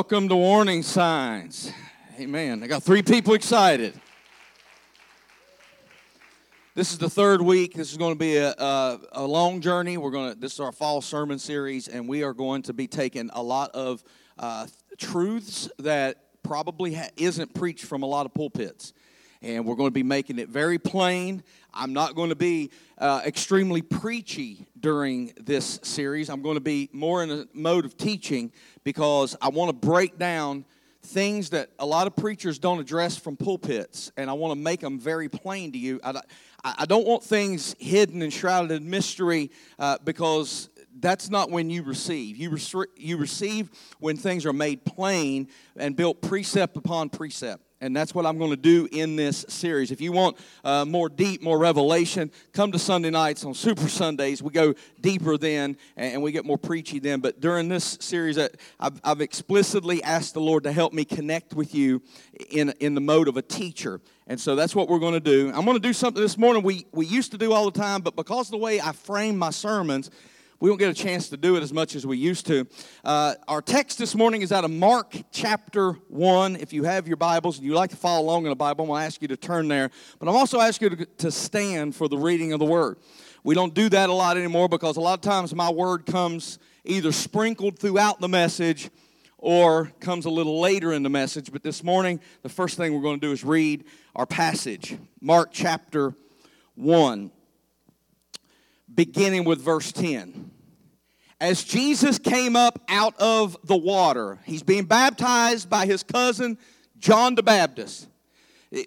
Welcome to Warning Signs. Amen. I got three people excited. This is the third week. This is going to be a, a, a, long journey. We're going to. This is our fall sermon series, and we are going to be taking a lot of uh, truths that probably ha- isn't preached from a lot of pulpits, and we're going to be making it very plain. I'm not going to be uh, extremely preachy during this series. I'm going to be more in a mode of teaching because I want to break down things that a lot of preachers don't address from pulpits, and I want to make them very plain to you. I, I don't want things hidden and shrouded in mystery uh, because that's not when you receive. You, you receive when things are made plain and built precept upon precept and that's what I'm going to do in this series. If you want uh, more deep, more revelation, come to Sunday nights on Super Sundays. We go deeper then, and we get more preachy then. But during this series, uh, I've, I've explicitly asked the Lord to help me connect with you in, in the mode of a teacher. And so that's what we're going to do. I'm going to do something this morning we, we used to do all the time, but because of the way I frame my sermons, we don't get a chance to do it as much as we used to. Uh, our text this morning is out of Mark chapter 1. If you have your Bibles and you like to follow along in the Bible, I'm going to ask you to turn there. But I'm also asking you to, to stand for the reading of the Word. We don't do that a lot anymore because a lot of times my Word comes either sprinkled throughout the message or comes a little later in the message. But this morning, the first thing we're going to do is read our passage, Mark chapter 1 beginning with verse 10. As Jesus came up out of the water, he's being baptized by his cousin John the Baptist.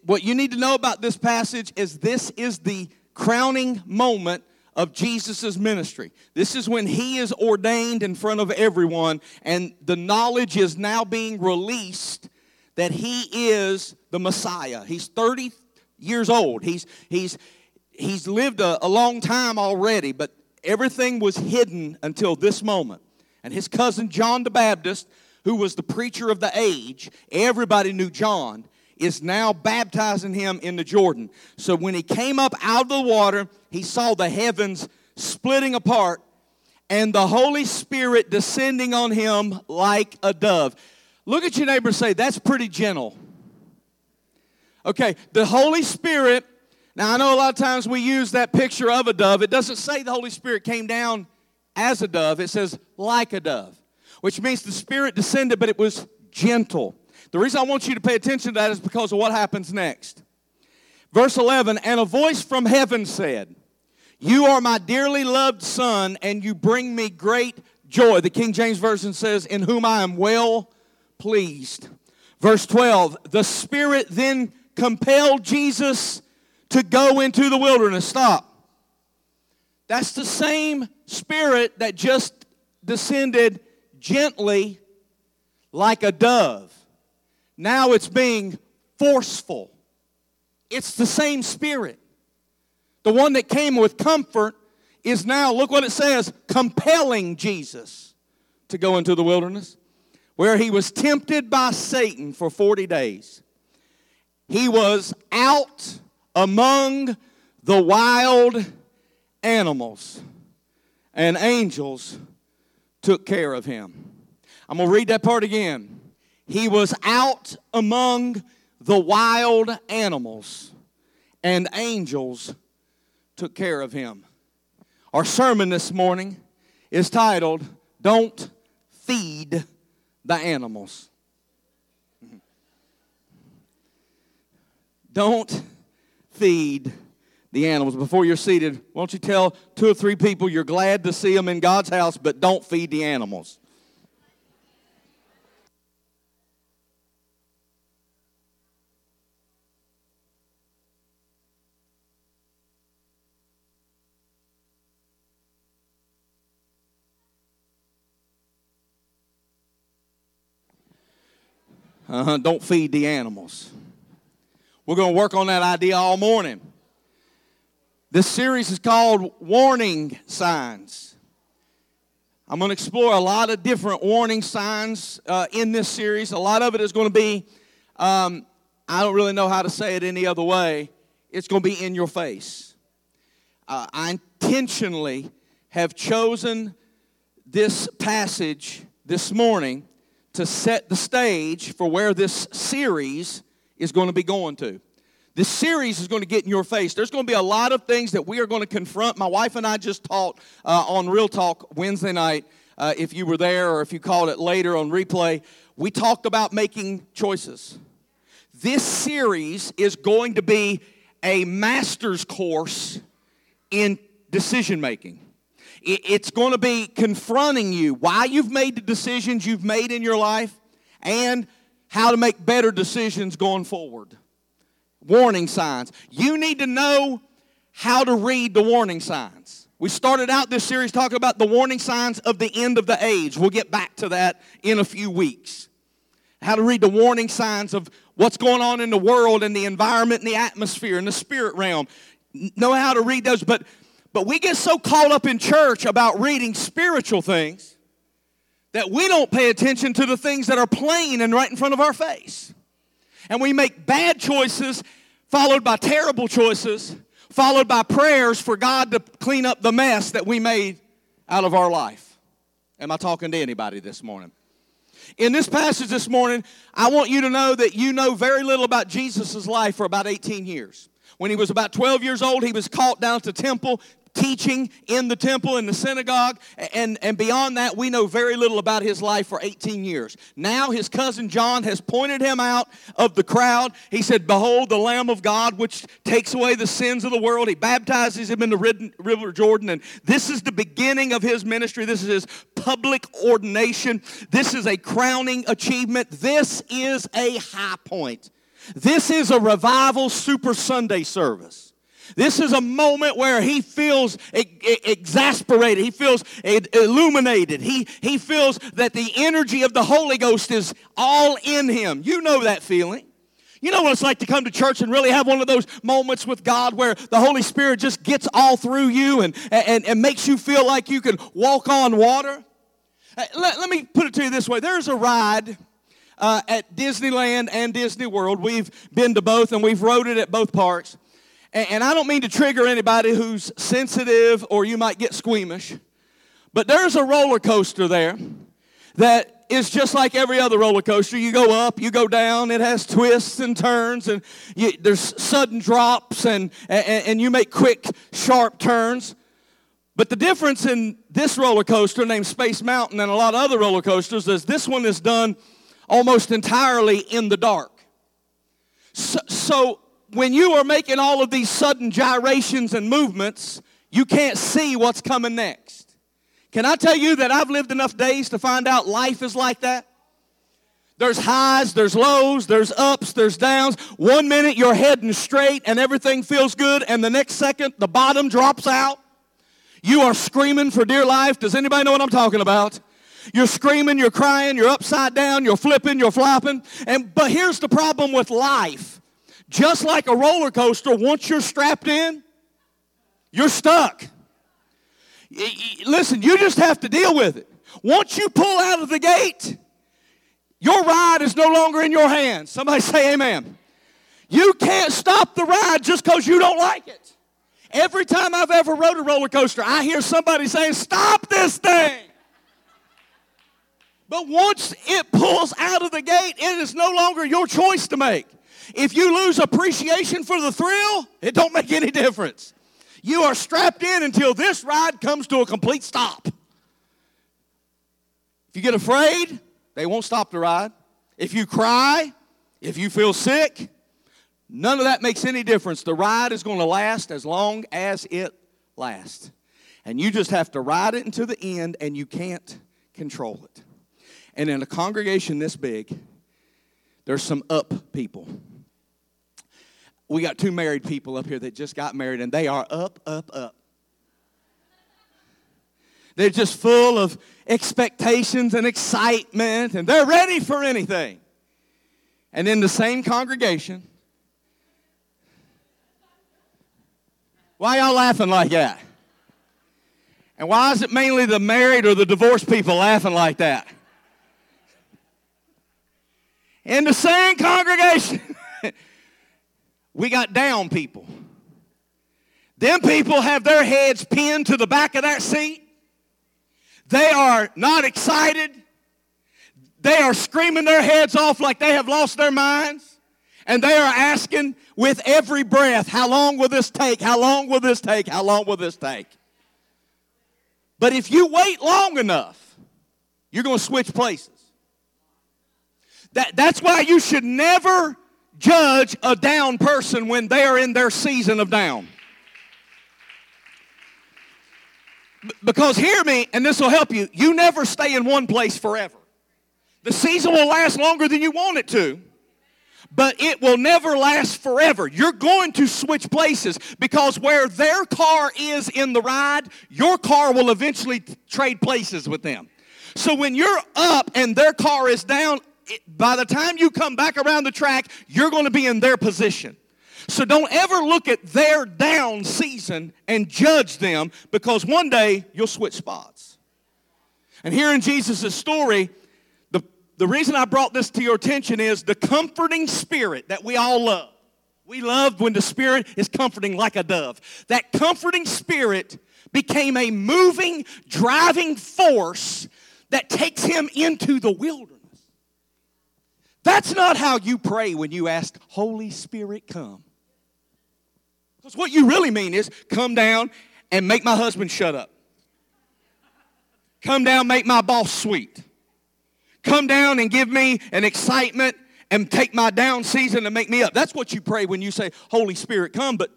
What you need to know about this passage is this is the crowning moment of Jesus' ministry. This is when he is ordained in front of everyone, and the knowledge is now being released that he is the Messiah. He's 30 years old. He's, he's, he's lived a, a long time already, but everything was hidden until this moment. And his cousin John the Baptist, who was the preacher of the age, everybody knew John, is now baptizing him in the Jordan. So when he came up out of the water, he saw the heavens splitting apart and the Holy Spirit descending on him like a dove. Look at your neighbor say, That's pretty gentle. Okay, the Holy Spirit now, I know a lot of times we use that picture of a dove. It doesn't say the Holy Spirit came down as a dove, it says like a dove, which means the Spirit descended, but it was gentle. The reason I want you to pay attention to that is because of what happens next. Verse 11 And a voice from heaven said, You are my dearly loved Son, and you bring me great joy. The King James Version says, In whom I am well pleased. Verse 12 The Spirit then compelled Jesus to go into the wilderness. Stop. That's the same spirit that just descended gently like a dove. Now it's being forceful. It's the same spirit. The one that came with comfort is now, look what it says, compelling Jesus to go into the wilderness, where he was tempted by Satan for 40 days. He was out among the wild animals, and angels took care of him. I'm going to read that part again. He was out among the wild animals, and angels took care of him. Our sermon this morning is titled, Don't Feed the Animals. Don't feed the animals. Before you're seated, won't you tell two or three people you're glad to see them in God's house, but don't feed the animals? Uh-huh, don't feed the animals. We're going to work on that idea all morning. This series is called Warning Signs. I'm going to explore a lot of different warning signs uh, in this series. A lot of it is going to be, um, I don't really know how to say it any other way, it's going to be in your face. Uh, I intentionally have chosen this passage this morning to set the stage for where this series is going to be going to. This series is going to get in your face. There's going to be a lot of things that we are going to confront. My wife and I just taught uh, on Real Talk Wednesday night. Uh, if you were there or if you called it later on replay, we talked about making choices. This series is going to be a master's course in decision making. It's going to be confronting you why you've made the decisions you've made in your life and how to make better decisions going forward warning signs. You need to know how to read the warning signs. We started out this series talking about the warning signs of the end of the age. We'll get back to that in a few weeks. How to read the warning signs of what's going on in the world and the environment and the atmosphere and the spirit realm. Know how to read those, but but we get so caught up in church about reading spiritual things that we don't pay attention to the things that are plain and right in front of our face and we make bad choices followed by terrible choices, followed by prayers for God to clean up the mess that we made out of our life. Am I talking to anybody this morning? In this passage this morning, I want you to know that you know very little about Jesus' life for about 18 years. When he was about 12 years old, he was caught down to temple teaching in the temple, in the synagogue, and, and beyond that, we know very little about his life for 18 years. Now, his cousin John has pointed him out of the crowd. He said, Behold, the Lamb of God, which takes away the sins of the world. He baptizes him in the River Jordan, and this is the beginning of his ministry. This is his public ordination. This is a crowning achievement. This is a high point. This is a revival Super Sunday service. This is a moment where he feels exasperated. He feels illuminated. He, he feels that the energy of the Holy Ghost is all in him. You know that feeling. You know what it's like to come to church and really have one of those moments with God where the Holy Spirit just gets all through you and, and, and makes you feel like you can walk on water? Uh, let, let me put it to you this way there's a ride. Uh, at Disneyland and Disney World. We've been to both and we've rode it at both parks. And I don't mean to trigger anybody who's sensitive or you might get squeamish, but there's a roller coaster there that is just like every other roller coaster. You go up, you go down, it has twists and turns, and you, there's sudden drops, and, and, and you make quick, sharp turns. But the difference in this roller coaster named Space Mountain and a lot of other roller coasters is this one is done almost entirely in the dark. So, so when you are making all of these sudden gyrations and movements, you can't see what's coming next. Can I tell you that I've lived enough days to find out life is like that? There's highs, there's lows, there's ups, there's downs. One minute you're heading straight and everything feels good, and the next second the bottom drops out. You are screaming for dear life. Does anybody know what I'm talking about? You're screaming, you're crying, you're upside down, you're flipping, you're flopping. And but here's the problem with life. Just like a roller coaster, once you're strapped in, you're stuck. Listen, you just have to deal with it. Once you pull out of the gate, your ride is no longer in your hands. Somebody say amen. You can't stop the ride just because you don't like it. Every time I've ever rode a roller coaster, I hear somebody saying, Stop this thing. But once it pulls out of the gate, it is no longer your choice to make. If you lose appreciation for the thrill, it don't make any difference. You are strapped in until this ride comes to a complete stop. If you get afraid, they won't stop the ride. If you cry, if you feel sick, none of that makes any difference. The ride is going to last as long as it lasts. And you just have to ride it until the end, and you can't control it. And in a congregation this big, there's some up people we got two married people up here that just got married, and they are up, up, up. They're just full of expectations and excitement, and they're ready for anything. And in the same congregation, why y'all laughing like that? And why is it mainly the married or the divorced people laughing like that? In the same congregation. We got down people. Them people have their heads pinned to the back of that seat. They are not excited. They are screaming their heads off like they have lost their minds. And they are asking with every breath, How long will this take? How long will this take? How long will this take? But if you wait long enough, you're going to switch places. That, that's why you should never judge a down person when they are in their season of down. Because hear me, and this will help you, you never stay in one place forever. The season will last longer than you want it to, but it will never last forever. You're going to switch places because where their car is in the ride, your car will eventually trade places with them. So when you're up and their car is down, by the time you come back around the track, you're going to be in their position. So don't ever look at their down season and judge them because one day you'll switch spots. And here in Jesus' story, the, the reason I brought this to your attention is the comforting spirit that we all love. We love when the spirit is comforting like a dove. That comforting spirit became a moving, driving force that takes him into the wilderness. That's not how you pray when you ask, Holy Spirit, come. Because what you really mean is, come down and make my husband shut up. Come down, make my boss sweet. Come down and give me an excitement and take my down season and make me up. That's what you pray when you say, Holy Spirit, come. But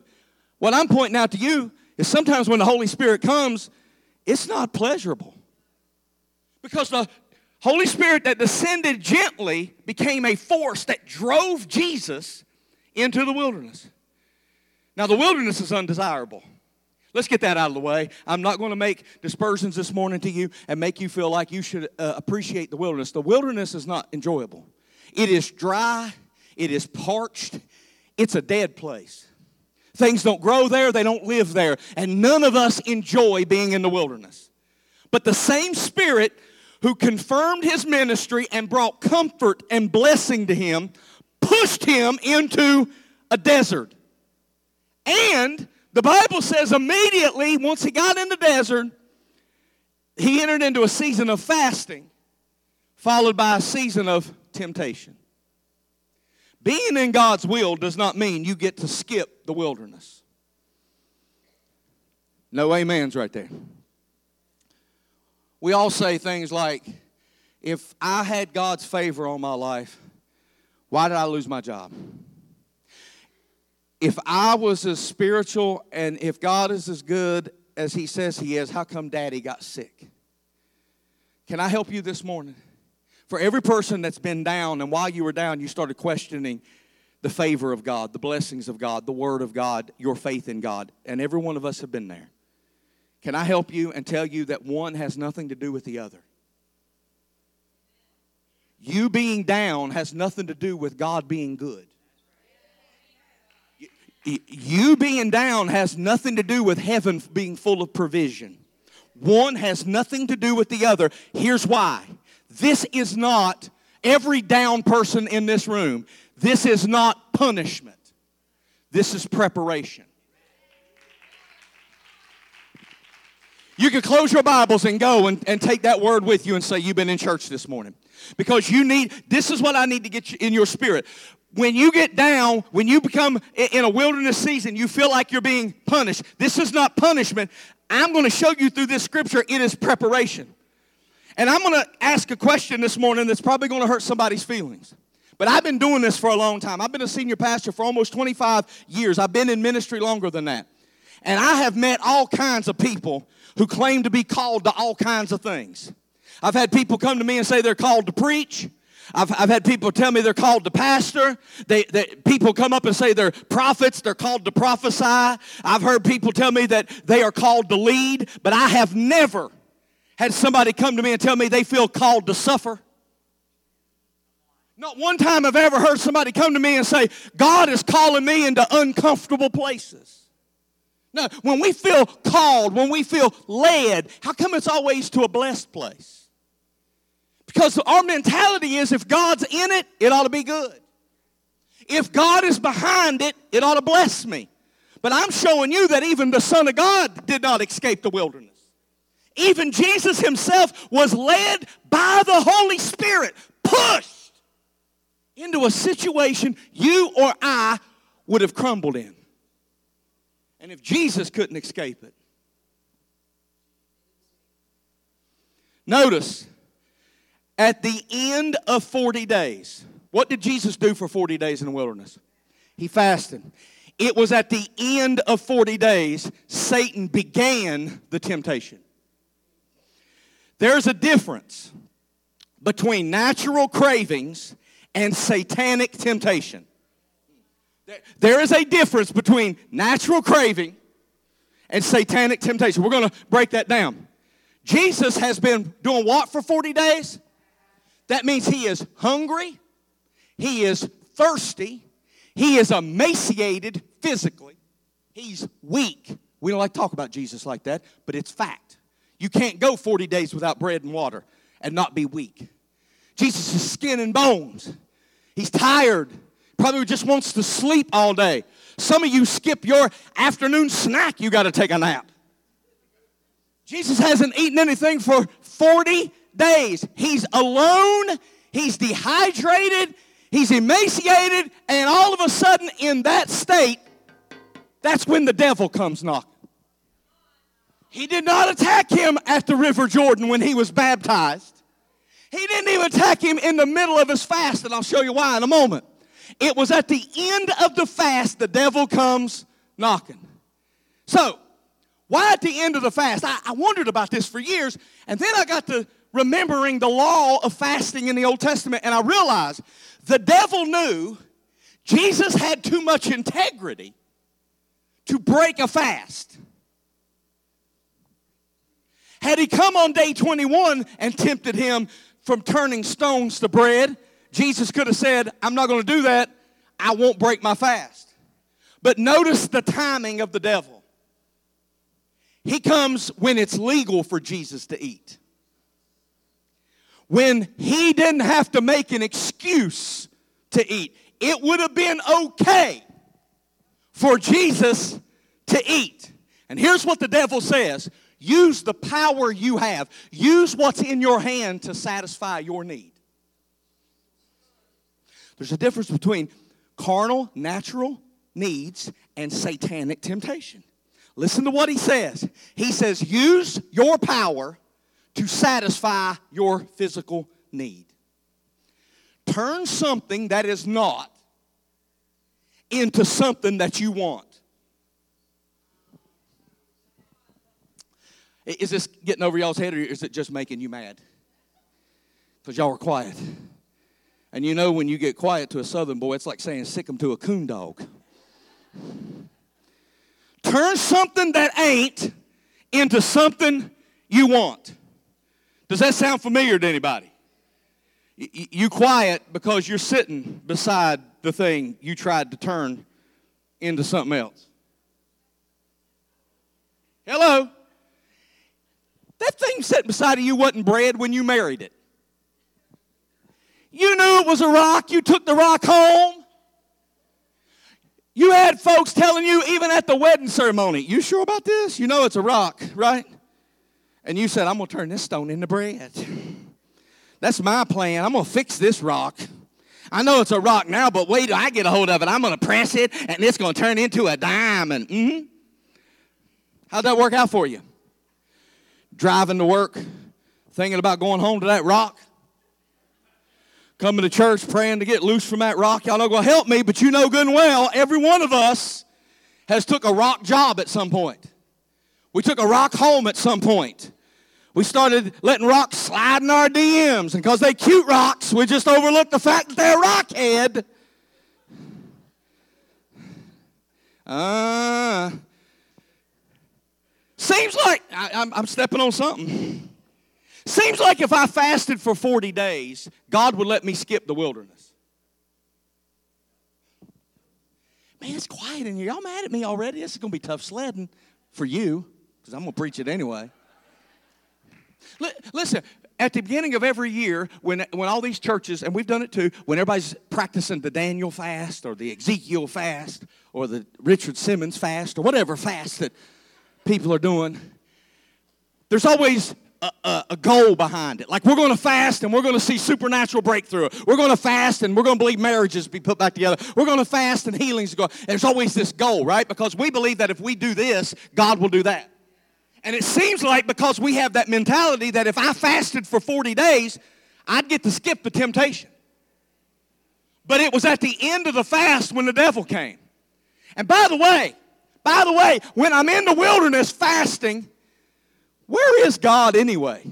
what I'm pointing out to you is sometimes when the Holy Spirit comes, it's not pleasurable. Because the Holy Spirit that descended gently became a force that drove Jesus into the wilderness. Now, the wilderness is undesirable. Let's get that out of the way. I'm not going to make dispersions this morning to you and make you feel like you should uh, appreciate the wilderness. The wilderness is not enjoyable, it is dry, it is parched, it's a dead place. Things don't grow there, they don't live there, and none of us enjoy being in the wilderness. But the same Spirit who confirmed his ministry and brought comfort and blessing to him, pushed him into a desert. And the Bible says immediately, once he got in the desert, he entered into a season of fasting, followed by a season of temptation. Being in God's will does not mean you get to skip the wilderness. No amens right there. We all say things like, if I had God's favor on my life, why did I lose my job? If I was as spiritual and if God is as good as He says He is, how come daddy got sick? Can I help you this morning? For every person that's been down, and while you were down, you started questioning the favor of God, the blessings of God, the Word of God, your faith in God. And every one of us have been there. Can I help you and tell you that one has nothing to do with the other? You being down has nothing to do with God being good. You being down has nothing to do with heaven being full of provision. One has nothing to do with the other. Here's why this is not every down person in this room, this is not punishment, this is preparation. You can close your Bibles and go and, and take that word with you and say, You've been in church this morning. Because you need, this is what I need to get you in your spirit. When you get down, when you become in a wilderness season, you feel like you're being punished. This is not punishment. I'm going to show you through this scripture, it is preparation. And I'm going to ask a question this morning that's probably going to hurt somebody's feelings. But I've been doing this for a long time. I've been a senior pastor for almost 25 years. I've been in ministry longer than that. And I have met all kinds of people who claim to be called to all kinds of things. I've had people come to me and say they're called to preach. I've, I've had people tell me they're called to pastor. They, they, people come up and say they're prophets, they're called to prophesy. I've heard people tell me that they are called to lead, but I have never had somebody come to me and tell me they feel called to suffer. Not one time I've ever heard somebody come to me and say, God is calling me into uncomfortable places. No, when we feel called, when we feel led, how come it's always to a blessed place? Because our mentality is if God's in it, it ought to be good. If God is behind it, it ought to bless me. But I'm showing you that even the Son of God did not escape the wilderness. Even Jesus himself was led by the Holy Spirit, pushed into a situation you or I would have crumbled in. And if Jesus couldn't escape it, notice at the end of 40 days, what did Jesus do for 40 days in the wilderness? He fasted. It was at the end of 40 days Satan began the temptation. There's a difference between natural cravings and satanic temptation. There is a difference between natural craving and satanic temptation. We're going to break that down. Jesus has been doing what for 40 days? That means he is hungry, he is thirsty, he is emaciated physically, he's weak. We don't like to talk about Jesus like that, but it's fact. You can't go 40 days without bread and water and not be weak. Jesus is skin and bones. He's tired. Probably just wants to sleep all day. Some of you skip your afternoon snack, you got to take a nap. Jesus hasn't eaten anything for 40 days. He's alone, he's dehydrated, he's emaciated, and all of a sudden, in that state, that's when the devil comes knocking. He did not attack him at the River Jordan when he was baptized. He didn't even attack him in the middle of his fast, and I'll show you why in a moment. It was at the end of the fast the devil comes knocking. So, why at the end of the fast? I, I, wondered about this for years, and then I got to remembering the law of fasting in the Old Testament, and I realized the devil knew Jesus had too much integrity to break a fast. Had he come on day 21 and tempted him from turning stones to bread, Jesus could have said, I'm not going to do that. I won't break my fast. But notice the timing of the devil. He comes when it's legal for Jesus to eat. When he didn't have to make an excuse to eat. It would have been okay for Jesus to eat. And here's what the devil says use the power you have, use what's in your hand to satisfy your need. There's a difference between carnal, natural needs and satanic temptation. Listen to what he says. He says, use your power to satisfy your physical need. Turn something that is not into something that you want. Is this getting over y'all's head or is it just making you mad? Because y'all are quiet. And you know, when you get quiet to a southern boy, it's like saying sick him to a coon dog. Turn something that ain't into something you want. Does that sound familiar to anybody? You quiet because you're sitting beside the thing you tried to turn into something else. Hello? That thing sitting beside of you wasn't bread when you married it. You knew it was a rock. You took the rock home. You had folks telling you, even at the wedding ceremony, you sure about this? You know it's a rock, right? And you said, I'm going to turn this stone into bread. That's my plan. I'm going to fix this rock. I know it's a rock now, but wait till I get a hold of it. I'm going to press it, and it's going to turn into a diamond. Mm-hmm. How'd that work out for you? Driving to work, thinking about going home to that rock coming to church praying to get loose from that rock. Y'all not to help me, but you know good and well, every one of us has took a rock job at some point. We took a rock home at some point. We started letting rocks slide in our DMs, and because they cute rocks, we just overlooked the fact that they're rockhead. Uh, seems like I, I'm stepping on something. Seems like if I fasted for 40 days, God would let me skip the wilderness. Man, it's quiet in here. Y'all mad at me already? This is going to be tough sledding for you because I'm going to preach it anyway. Listen, at the beginning of every year, when, when all these churches, and we've done it too, when everybody's practicing the Daniel fast or the Ezekiel fast or the Richard Simmons fast or whatever fast that people are doing, there's always a, a, goal behind it. Like we're going to fast and we're going to see supernatural breakthrough. We're going to fast and we're going to believe marriages be put back together. We're going to fast and healings go. There's always this goal, right? Because we believe that if we do this, God will do that. And it seems like because we have that mentality that if I fasted for 40 days, I'd get to skip the temptation. But it was at the end of the fast when the devil came. And by the way, by the way, when I'm in the wilderness fasting, where is God anyway?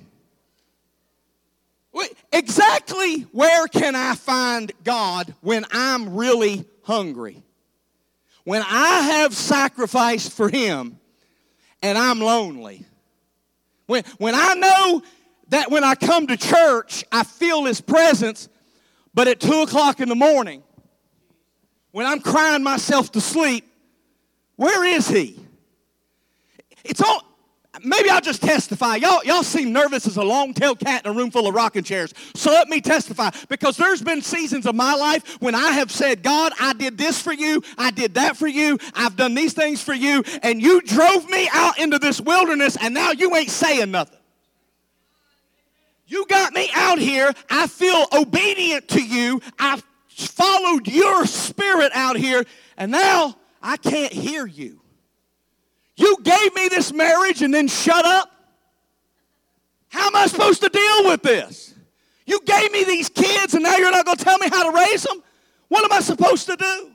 Exactly where can I find God when I'm really hungry? When I have sacrificed for Him and I'm lonely. When, when I know that when I come to church, I feel His presence, but at 2 o'clock in the morning, when I'm crying myself to sleep, where is He? It's all, maybe I'll just testify. Y'all, y'all seem nervous as a long-tailed cat in a room full of rocking chairs. So let me testify because there's been seasons of my life when I have said, God, I did this for you. I did that for you. I've done these things for you. And you drove me out into this wilderness and now you ain't saying nothing. You got me out here. I feel obedient to you. I followed your spirit out here. And now I can't hear you. You gave me this marriage and then shut up? How am I supposed to deal with this? You gave me these kids and now you're not going to tell me how to raise them? What am I supposed to do?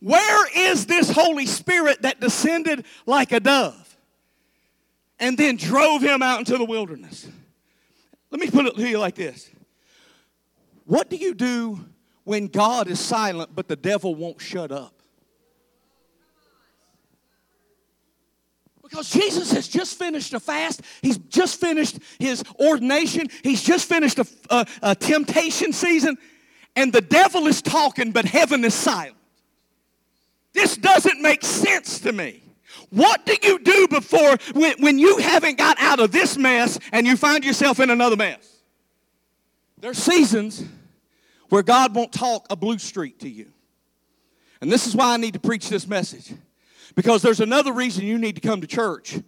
Where is this Holy Spirit that descended like a dove and then drove him out into the wilderness? Let me put it to you like this What do you do when God is silent but the devil won't shut up? Because Jesus has just finished a fast. He's just finished his ordination. He's just finished a, a, a, temptation season. And the devil is talking, but heaven is silent. This doesn't make sense to me. What do you do before, when, when you haven't got out of this mess and you find yourself in another mess? There's seasons where God won't talk a blue streak to you. And this is why I need to preach this message. Because there's another reason you need to come to church.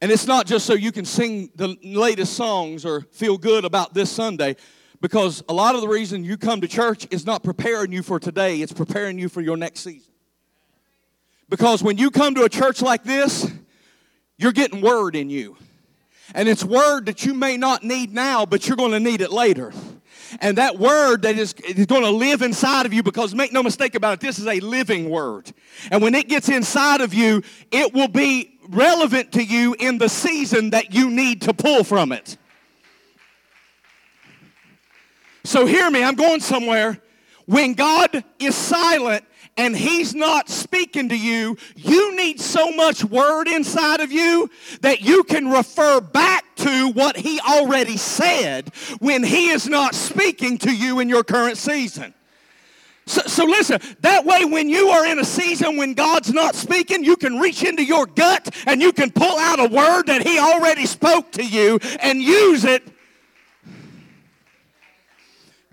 And it's not just so you can sing the latest songs or feel good about this Sunday. Because a lot of the reason you come to church is not preparing you for today, it's preparing you for your next season. Because when you come to a church like this, you're getting word in you. And it's word that you may not need now, but you're going to need it later. And that word that is, is going to live inside of you, because make no mistake about it, this is a living word. And when it gets inside of you, it will be relevant to you in the season that you need to pull from it. So hear me, I'm going somewhere. When God is silent, and he's not speaking to you, you need so much word inside of you that you can refer back to what he already said when he is not speaking to you in your current season. So, so, listen, that way when you are in a season when God's not speaking, you can reach into your gut and you can pull out a word that He already spoke to you and use it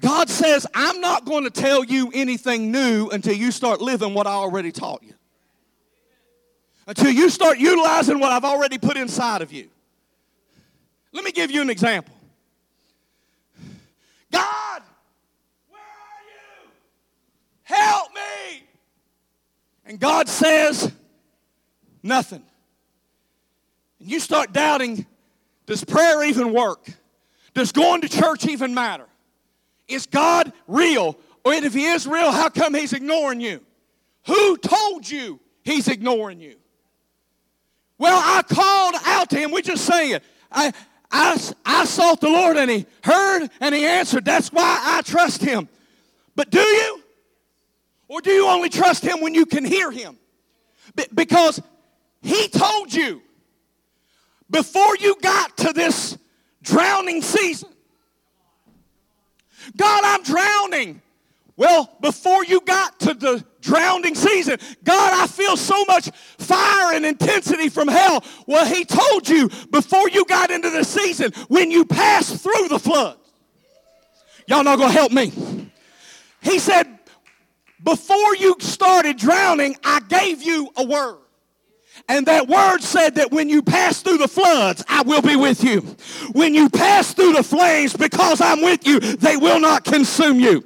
God says, I'm not going to tell you anything new until you start living what I already taught you. Until you start utilizing what I've already put inside of you. Let me give you an example. God, where are you? Help me. And God says, nothing. And you start doubting, does prayer even work? Does going to church even matter? Is God real? Or if He is real, how come He's ignoring you? Who told you He's ignoring you? Well, I called out to Him. We just it. I, I, I sought the Lord and He heard and He answered. That's why I trust Him. But do you? Or do you only trust Him when you can hear Him? because He told you before you got to this drowning season God, I'm drowning. Well, before you got to the drowning season, God, I feel so much fire and intensity from hell. Well, He told you before you got into the season, when you passed through the flood. Y'all not gonna help me. He said, before you started drowning, I gave you a word. And that word said that when you pass through the floods, I will be with you. When you pass through the flames, because I'm with you, they will not consume you.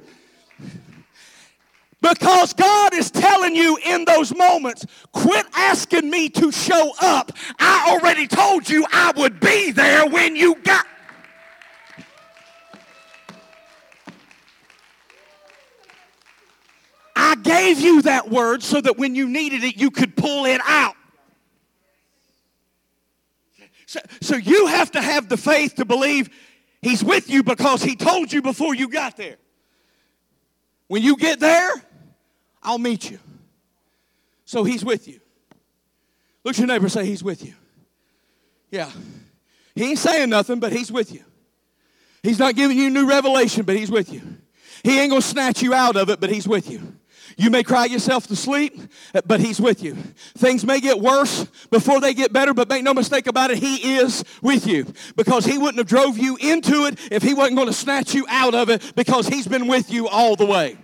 Because God is telling you in those moments, quit asking me to show up. I already told you I would be there when you got. I gave you that word so that when you needed it, you could pull it out. So, so you have to have the faith to believe He's with you because He told you before you got there. When you get there, I'll meet you. So he's with you. Look at your neighbor say, He's with you. Yeah. He ain't saying nothing, but he's with you. He's not giving you new revelation, but he's with you. He ain't gonna snatch you out of it, but he's with you. You may cry yourself to sleep, but He's with you. Things may get worse before they get better, but make no mistake about it, He is with you. Because He wouldn't have drove you into it if He wasn't going to snatch you out of it because He's been with you all the way.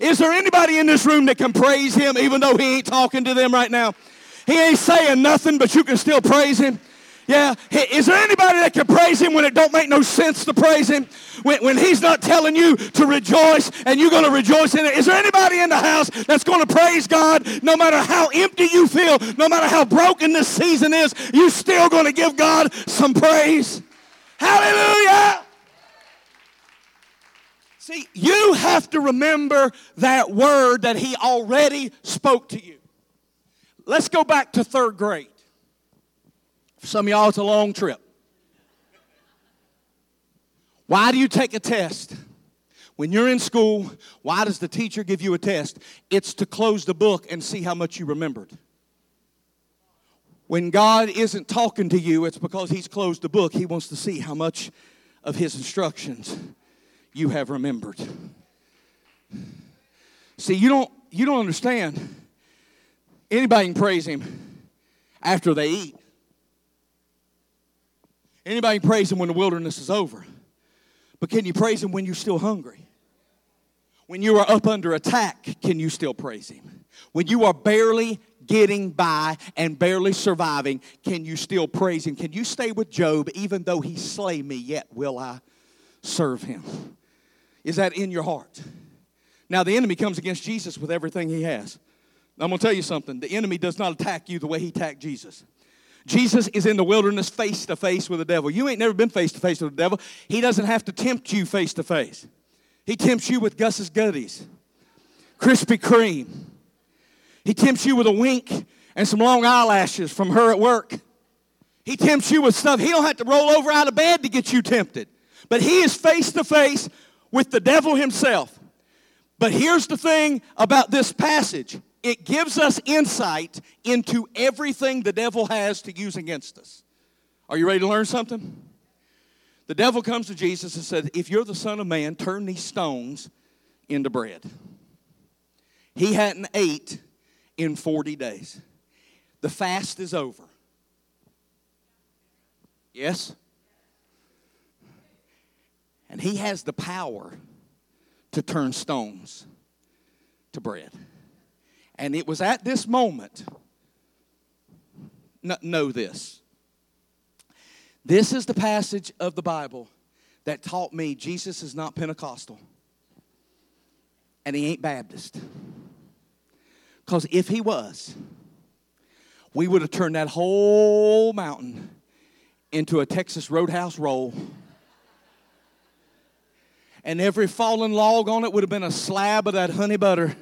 Is there anybody in this room that can praise him even though he ain't talking to them right now? He ain't saying nothing, but you can still praise him. Yeah. Is there anybody that can praise him when it don't make no sense to praise him? When, when he's not telling you to rejoice and you're going to rejoice in it? Is there anybody in the house that's going to praise God no matter how empty you feel, no matter how broken this season is, you're still going to give God some praise? Hallelujah. See, you have to remember that word that he already spoke to you. Let's go back to third grade. For some of y'all, it's a long trip. Why do you take a test? When you're in school, why does the teacher give you a test? It's to close the book and see how much you remembered. When God isn't talking to you, it's because He's closed the book. He wants to see how much of His instructions you have remembered. See, you don't you don't understand. Anybody can praise him after they eat. Anybody can praise him when the wilderness is over. But can you praise him when you're still hungry? When you are up under attack, can you still praise him? When you are barely getting by and barely surviving, can you still praise him? Can you stay with Job even though he slay me, yet will I serve him? Is that in your heart? Now, the enemy comes against Jesus with everything he has. I'm going to tell you something. The enemy does not attack you the way he attacked Jesus. Jesus is in the wilderness face to face with the devil. You ain't never been face to face with the devil. He doesn't have to tempt you face to face. He tempts you with Gus's goodies, Krispy Kreme. He tempts you with a wink and some long eyelashes from her at work. He tempts you with stuff. He don't have to roll over out of bed to get you tempted. But he is face to face with the devil himself. But here's the thing about this passage it gives us insight into everything the devil has to use against us. Are you ready to learn something? The devil comes to Jesus and said, If you're the Son of Man, turn these stones into bread. He hadn't ate in 40 days. The fast is over. Yes? And he has the power to turn stones to bread. And it was at this moment, know this. This is the passage of the Bible that taught me Jesus is not Pentecostal and he ain't Baptist. Because if he was, we would have turned that whole mountain into a Texas Roadhouse roll and every fallen log on it would have been a slab of that honey butter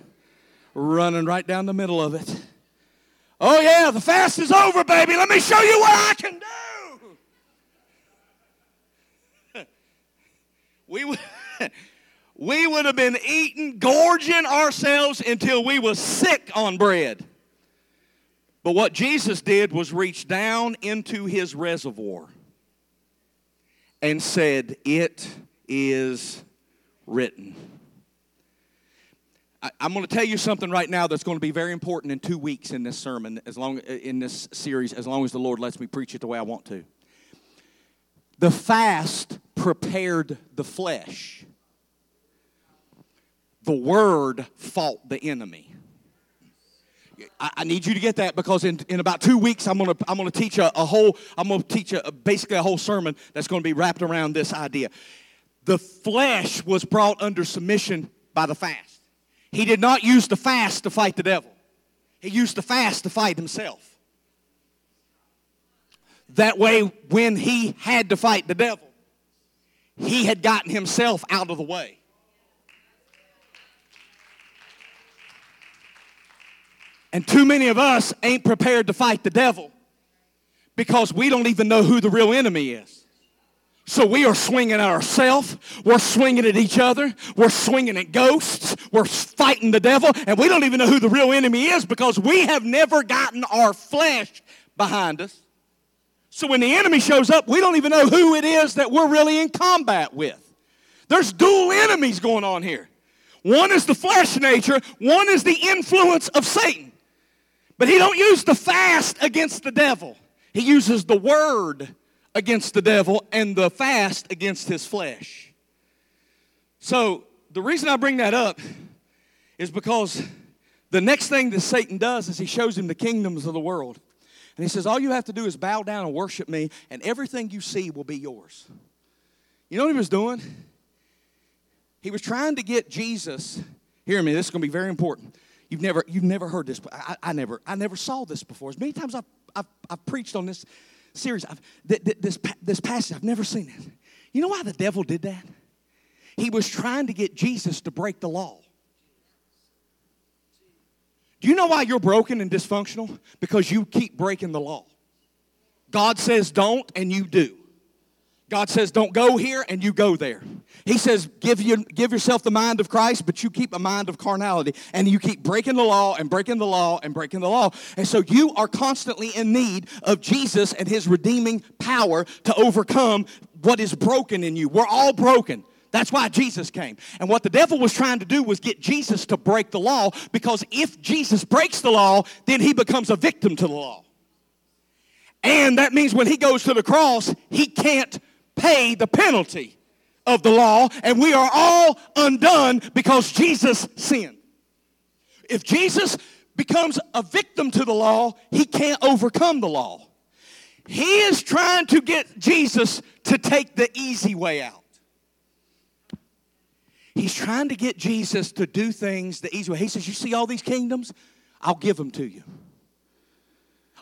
running right down the middle of it. Oh, yeah, the fast is over, baby. Let me show you what I can do. we would. we would have been eating, gorging ourselves until we was sick on bread. But what Jesus did was reach down into his reservoir and said, It is written. I, am going to tell you something right now that's going to be very important in two weeks in this sermon, as long in this series, as long as the Lord lets me preach it the way I want to. The fast prepared the flesh. The word fought the enemy. I, need you to get that because in, in about two weeks I'm gonna I'm gonna teach a, a whole I'm gonna teach a, basically a whole sermon that's gonna be wrapped around this idea. The flesh was brought under submission by the fast. He did not use the fast to fight the devil. He used the fast to fight himself. That way, when he had to fight the devil, he had gotten himself out of the way. And too many of us ain't prepared to fight the devil because we don't even know who the real enemy is. So we are swinging at ourselves. We're swinging at each other. We're swinging at ghosts. We're fighting the devil. And we don't even know who the real enemy is because we have never gotten our flesh behind us. So when the enemy shows up, we don't even know who it is that we're really in combat with. There's dual enemies going on here. One is the flesh nature, one is the influence of Satan. But he don't use the fast against the devil. He uses the word against the devil and the fast against his flesh. So, the reason I bring that up is because the next thing that Satan does is he shows him the kingdoms of the world. And he says, All you have to do is bow down and worship me, and everything you see will be yours. You know what he was doing? He was trying to get Jesus, hear me, this is going to be very important. You've never, you've never heard this, I, I never, I never saw this before. As many times I've, I've, I've preached on this I've, th- th- this, this passage, I've never seen it. You know why the devil did that? He was trying to get Jesus to break the law. Do you know why you're broken and dysfunctional? Because you keep breaking the law. God says don't, and you do. God says, don't go here, and you go there. He says, give, you, give yourself the mind of Christ, but you keep a mind of carnality. And you keep breaking the law and breaking the law and breaking the law. And so you are constantly in need of Jesus and his redeeming power to overcome what is broken in you. We're all broken. That's why Jesus came. And what the devil was trying to do was get Jesus to break the law because if Jesus breaks the law, then he becomes a victim to the law. And that means when he goes to the cross, he can't pay the penalty of the law, and we are all undone because Jesus sinned. If Jesus becomes a victim to the law, he can't overcome the law. He is trying to get Jesus to take the easy way out. He's trying to get Jesus to do things the easy way. He says, You see all these kingdoms? I'll give them to you.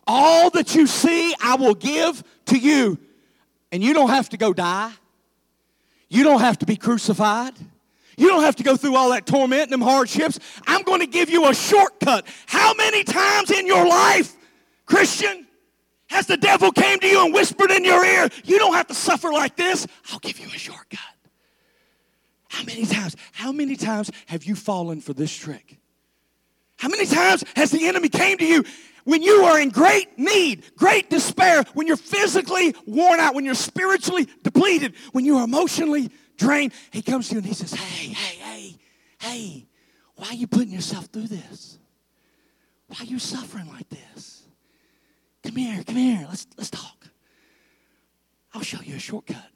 All that you see, I will give to you and you don't have to go die. You don't have to be crucified. You don't have to go through all that torment and them hardships. I'm going to give you a shortcut. How many times in your life, Christian, has the devil came to you and whispered in your ear, you don't have to suffer like this. I'll give you a shortcut. How many times? How many times have you fallen for this trick? How many times has the enemy came to you when you are in great need, great despair, when you're physically worn out, when you're spiritually depleted, when you're emotionally drained, he comes to you and he says, Hey, hey, hey, hey, why are you putting yourself through this? Why are you suffering like this? Come here, come here, let's, let's talk. I'll show you a shortcut.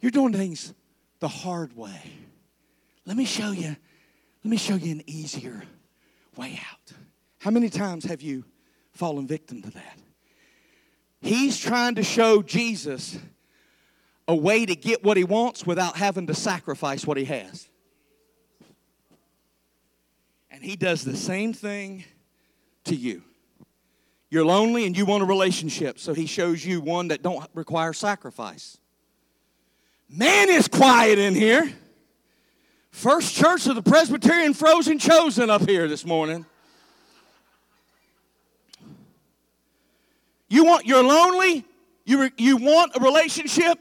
You're doing things the hard way. Let me show you, let me show you an easier way out. How many times have you fallen victim to that? He's trying to show Jesus a way to get what he wants without having to sacrifice what he has. And he does the same thing to you. You're lonely and you want a relationship, so he shows you one that don't require sacrifice. Man is quiet in here. First church of the Presbyterian Frozen Chosen up here this morning. You want you're lonely, you, you want a relationship,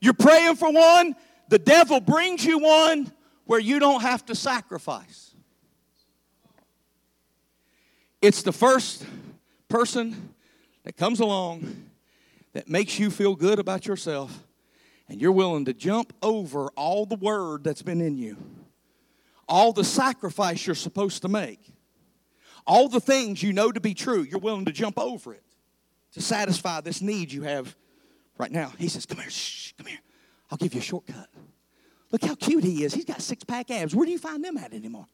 you're praying for one, the devil brings you one where you don't have to sacrifice. It's the first person that comes along that makes you feel good about yourself and you're willing to jump over all the word that's been in you, all the sacrifice you're supposed to make, all the things you know to be true, you're willing to jump over it to satisfy this need you have right now. He says, Come here, shh, come here. I'll give you a shortcut. Look how cute he is. He's got six pack abs. Where do you find them at anymore?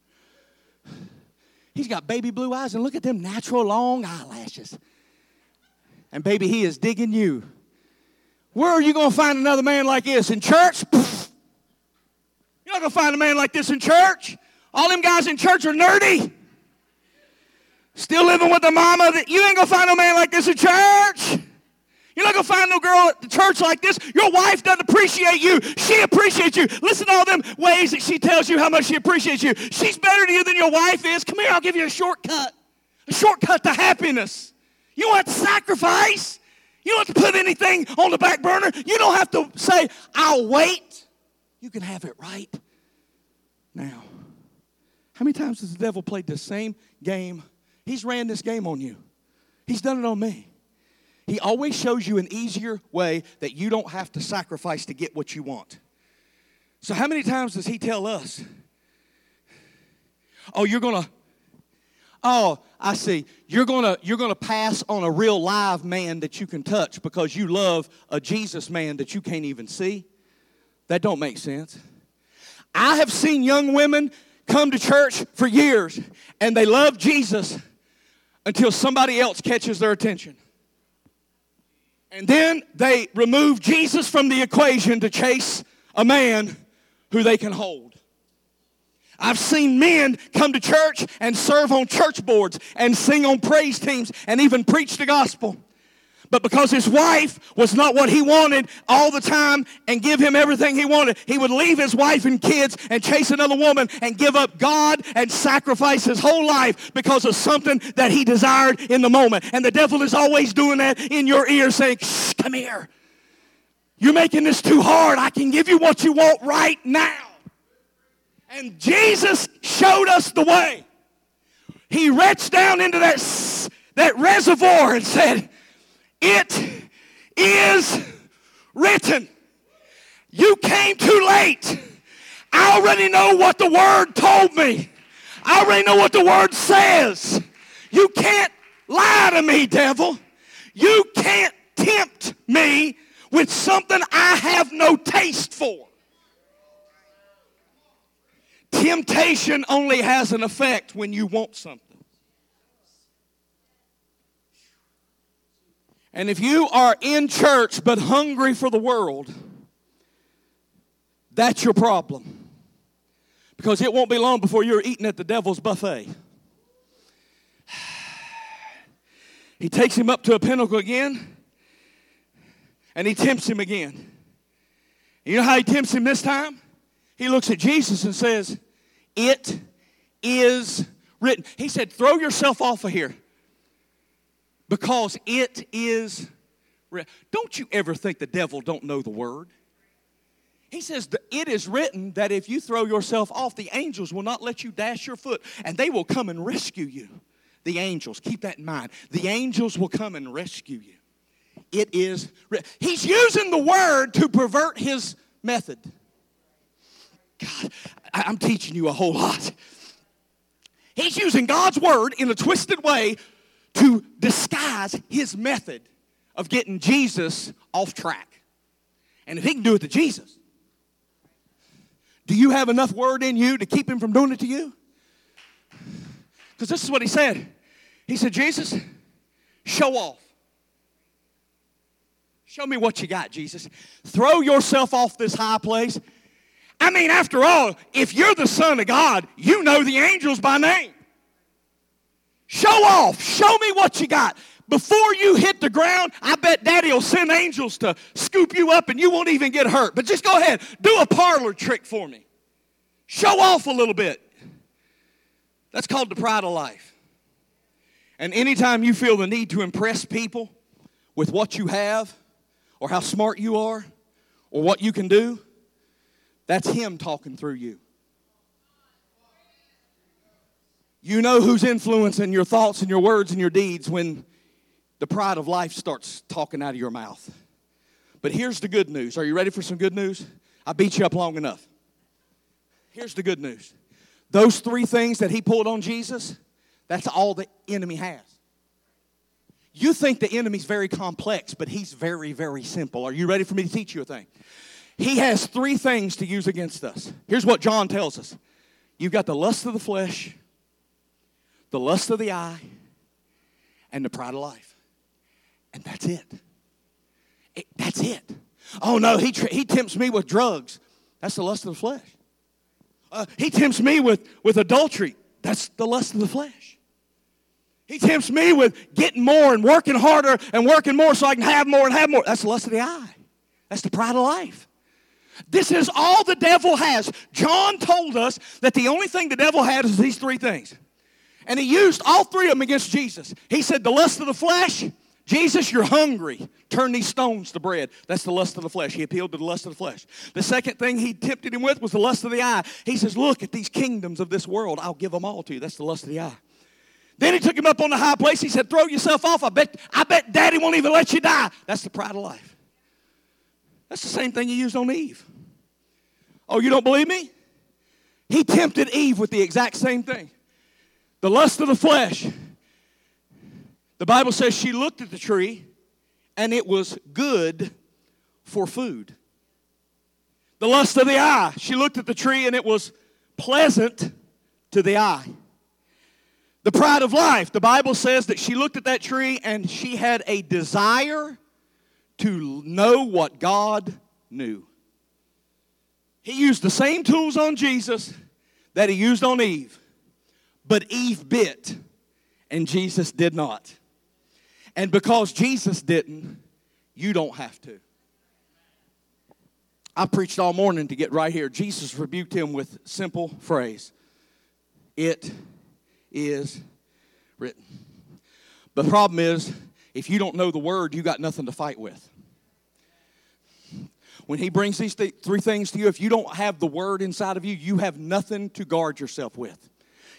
He's got baby blue eyes, and look at them natural long eyelashes. And baby, he is digging you. Where are you going to find another man like this? In church? Pfft. You're not going to find a man like this in church. All them guys in church are nerdy. Still living with the mama. That you ain't to find no man like this in church. You're not to find no girl at the church like this. Your wife doesn't appreciate you. She appreciates you. Listen to all them ways that she tells you how much she appreciates you. She's better to you than your wife is. Come here, I'll give you a shortcut. A shortcut to happiness. You don't have to sacrifice. You don't have to put anything on the back burner. You don't have to say, I'll wait. You can have it right now. How many times has the devil played the same game? He's ran this game on you. He's done it on me. He always shows you an easier way that you don't have to sacrifice to get what you want. So, how many times does he tell us, oh, you're going to, oh, I see, you're to you're to pass on a real live man that you can touch because you love a Jesus man that you can't even see? That don't make sense. I have seen young women come to church for years and they love Jesus until somebody else catches their attention. And then they remove Jesus from the equation to chase a man who they can hold. I've seen men come to church and serve on church boards and sing on praise teams and even preach the gospel. But because his wife was not what he wanted all the time and give him everything he wanted, he would leave his wife and kids and chase another woman and give up God and sacrifice his whole life because of something that he desired in the moment. And the devil is always doing that in your ear saying, Shh, come here. You're making this too hard. I can give you what you want right now. And Jesus showed us the way. He reached down into that, that reservoir and said, it is written. You came too late. I already know what the word told me. I already know what the word says. You can't lie to me, devil. You can't tempt me with something I have no taste for. Temptation only has an effect when you want something. And if you are in church but hungry for the world, that's your problem. Because it won't be long before you're eating at the devil's buffet. He takes him up to a pinnacle again and he tempts him again. You know how he tempts him this time? He looks at Jesus and says, It is written. He said, Throw yourself off of here because it is don't you ever think the devil don't know the word? He says it is written that if you throw yourself off the angels will not let you dash your foot and they will come and rescue you. The angels keep that in mind. The angels will come and rescue you. It is he's using the word to pervert his method. God i'm teaching you a whole lot. He's using god's word in a twisted way to disguise his method of getting Jesus off track. And if he can do it to Jesus, do you have enough word in you to keep him from doing it to you? Because this is what he said. He said, Jesus, show off. Show me what you got, Jesus. Throw yourself off this high place. I mean, after all, if you're the Son of God, you know the angels by name. Show off. Show me what you got. Before you hit the ground, I bet daddy will send angels to scoop you up and you won't even get hurt. But just go ahead, do a parlor trick for me. Show off a little bit. That's called the pride of life. And anytime you feel the need to impress people with what you have, or how smart you are, or what you can do, that's Him talking through you. You know who's influencing your thoughts and your words and your deeds when the pride of life starts talking out of your mouth. But here's the good news. Are you ready for some good news? I beat you up long enough. Here's the good news. Those three things that he pulled on Jesus, that's all the enemy has. You think the enemy's very complex, but he's very, very simple. Are you ready for me to teach you a thing? He has three things to use against us. Here's what John tells us you've got the lust of the flesh, the lust of the eye, and the pride of life. And that's it. it that's it. Oh no, he, he tempts me with drugs. That's the lust of the flesh. Uh, he tempts me with, with adultery. That's the lust of the flesh. He tempts me with getting more and working harder and working more so I can have more and have more. That's the lust of the eye. That's the pride of life. This is all the devil has. John told us that the only thing the devil had is these three things. And he used all three of them against Jesus. He said, The lust of the flesh, Jesus, you're hungry. Turn these stones to bread. That's the lust of the flesh. He appealed to the lust of the flesh. The second thing he tempted him with was the lust of the eye. He says, Look at these kingdoms of this world. I'll give them all to you. That's the lust of the eye. Then he took him up on the high place. He said, Throw yourself off. I bet, I bet daddy won't even let you die. That's the pride of life. That's the same thing he used on Eve. Oh, you don't believe me? He tempted Eve with the exact same thing the lust of the flesh. The Bible says she looked at the tree and it was good for food. The lust of the eye. She looked at the tree and it was pleasant to the eye. The pride of life. The Bible says that she looked at that tree and she had a desire to know what God knew. He used the same tools on Jesus that he used on Eve, but Eve bit and Jesus did not. And because Jesus didn't, you don't have to. I preached all morning to get right here. Jesus rebuked him with simple phrase. It is written. The problem is, if you don't know the word, you got nothing to fight with. When he brings these th- three things to you, if you don't have the word inside of you, you have nothing to guard yourself with.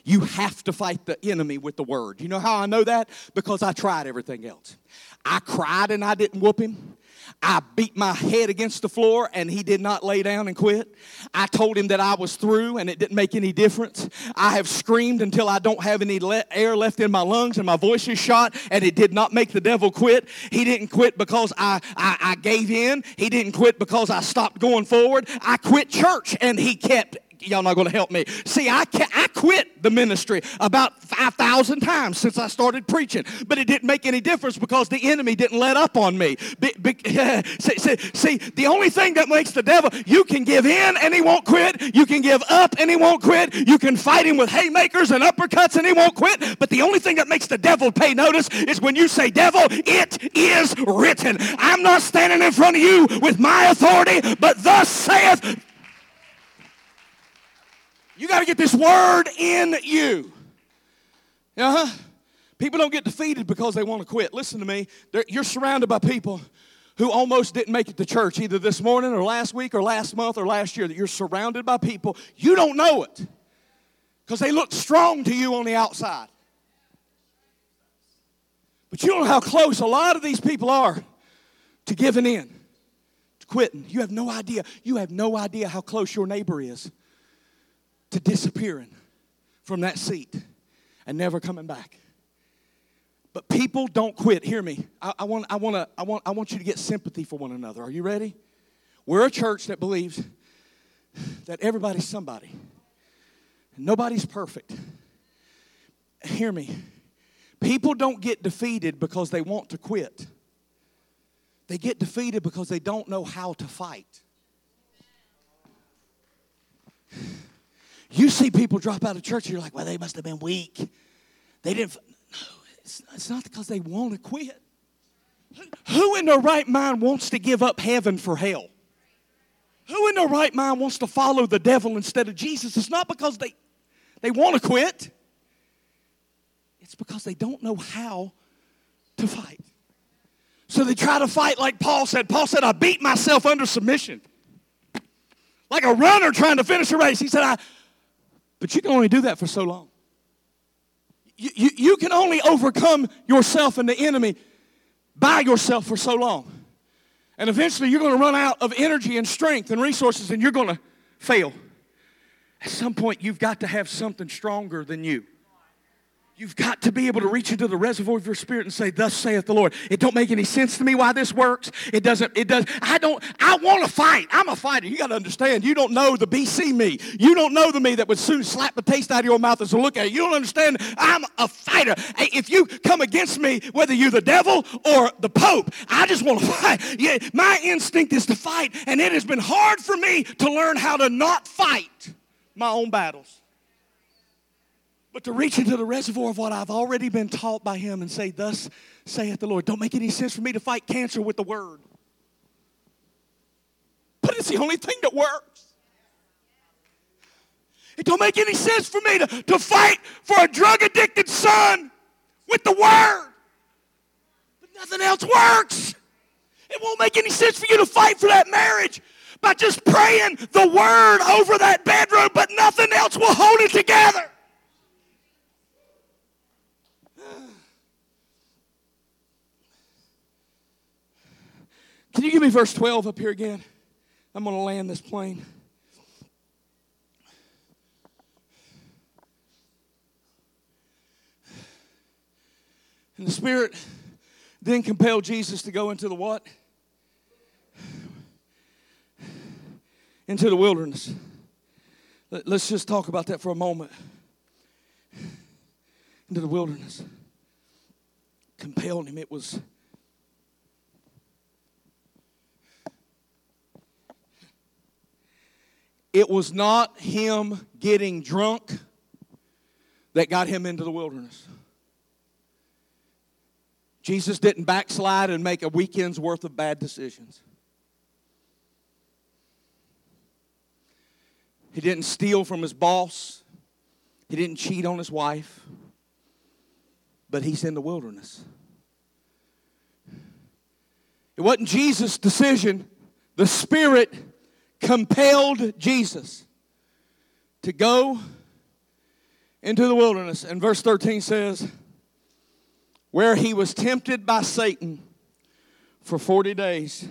You have to fight the enemy with the word. You know how I know that? Because I tried everything else. I cried and I didn't whoop him. I beat my head against the floor and he did not lay down and quit. I told him that I was through and it didn't make any difference. I have screamed until I don't have any le- air left in my lungs and my voice is shot and it did not make the devil quit. He didn't quit because I, I, I gave in. He didn't quit because I stopped going forward. I quit church and he kept y'all not going to help me. See, I, I quit the ministry about 5,000 times since I started preaching, but it didn't make any difference because the enemy didn't let up on me. Be, be, see, see, see, the only thing that makes the devil, you can give in and he won't quit. You can give up and he won't quit. You can fight him with haymakers and uppercuts and he won't quit. But the only thing that makes the devil pay notice is when you say, devil, it is written. I'm not standing in front of you with my authority, but thus saith you got to get this word in you. Uh-huh. People don't get defeated because they want to quit. Listen to me. They're, you're surrounded by people who almost didn't make it to church either this morning or last week or last month or last year. That you're surrounded by people. You don't know it because they look strong to you on the outside. But you don't know how close a lot of these people are to giving in, to quitting. You have no idea. You have no idea how close your neighbor is to disappearing from that seat and never coming back. But people don't quit. Hear me. I, I, want, I, want to, I, want, I want you to get sympathy for one another. Are you ready? We're a church that believes that everybody's somebody. Nobody's perfect. Hear me. People don't get defeated because they want to quit. They get defeated because they don't know how to fight. You see people drop out of church, you're like, well, they must have been weak. They didn't. No, it's, it's not because they want to quit. Who in their right mind wants to give up heaven for hell? Who in their right mind wants to follow the devil instead of Jesus? It's not because they, they want to quit, it's because they don't know how to fight. So they try to fight like Paul said. Paul said, I beat myself under submission. Like a runner trying to finish a race. He said, I, but you can only do that for so long. You, you, you can only overcome yourself and the enemy by yourself for so long. And eventually you're going to run out of energy and strength and resources and you're going to fail. At some point, you've got to have something stronger than you. You've got to be able to reach into the reservoir of your spirit and say, Thus saith the Lord. It don't make any sense to me why this works. It doesn't, it does. I don't, I want to fight. I'm a fighter. You got to understand, you don't know the BC me. You don't know the me that would soon slap the taste out of your mouth as a look at it. You don't understand. I'm a fighter. If you come against me, whether you're the devil or the Pope, I just want to fight. Yeah, my instinct is to fight, and it has been hard for me to learn how to not fight my own battles but to reach into the reservoir of what I've already been taught by Him and say, Thus saith the Lord. Don't make any sense for me to fight cancer with the Word. But it's the only thing that works. It don't make any sense for me to, to fight for a drug addicted son with the Word. But nothing else works. It won't make any sense for you to fight for that marriage by just praying the Word over that bedroom, but nothing else will hold it together. Can you give me verse 12 up here again? I'm going to land this plane. And the Spirit then compelled Jesus to go into the what? Into the wilderness. Let's just talk about that for a moment. Into the wilderness. Compelled him. It was It was not him getting drunk that got him into the wilderness. Jesus didn't backslide and make a weekend's worth of bad decisions. He didn't steal from his boss. He didn't cheat on his wife. But he's in the wilderness. It wasn't Jesus' decision. The Spirit compelled Jesus to go into the wilderness. And verse 13 says, where he was tempted by Satan for 40 days.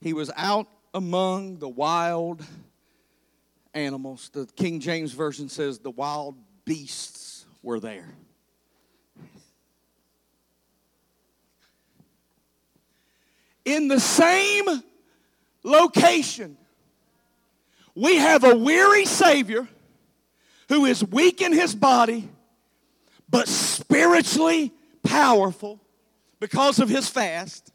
He was out among the wild animals. The King James Version says the wild beasts were there. In the same location. We have a weary Savior who is weak in his body, but spiritually powerful because of his fast.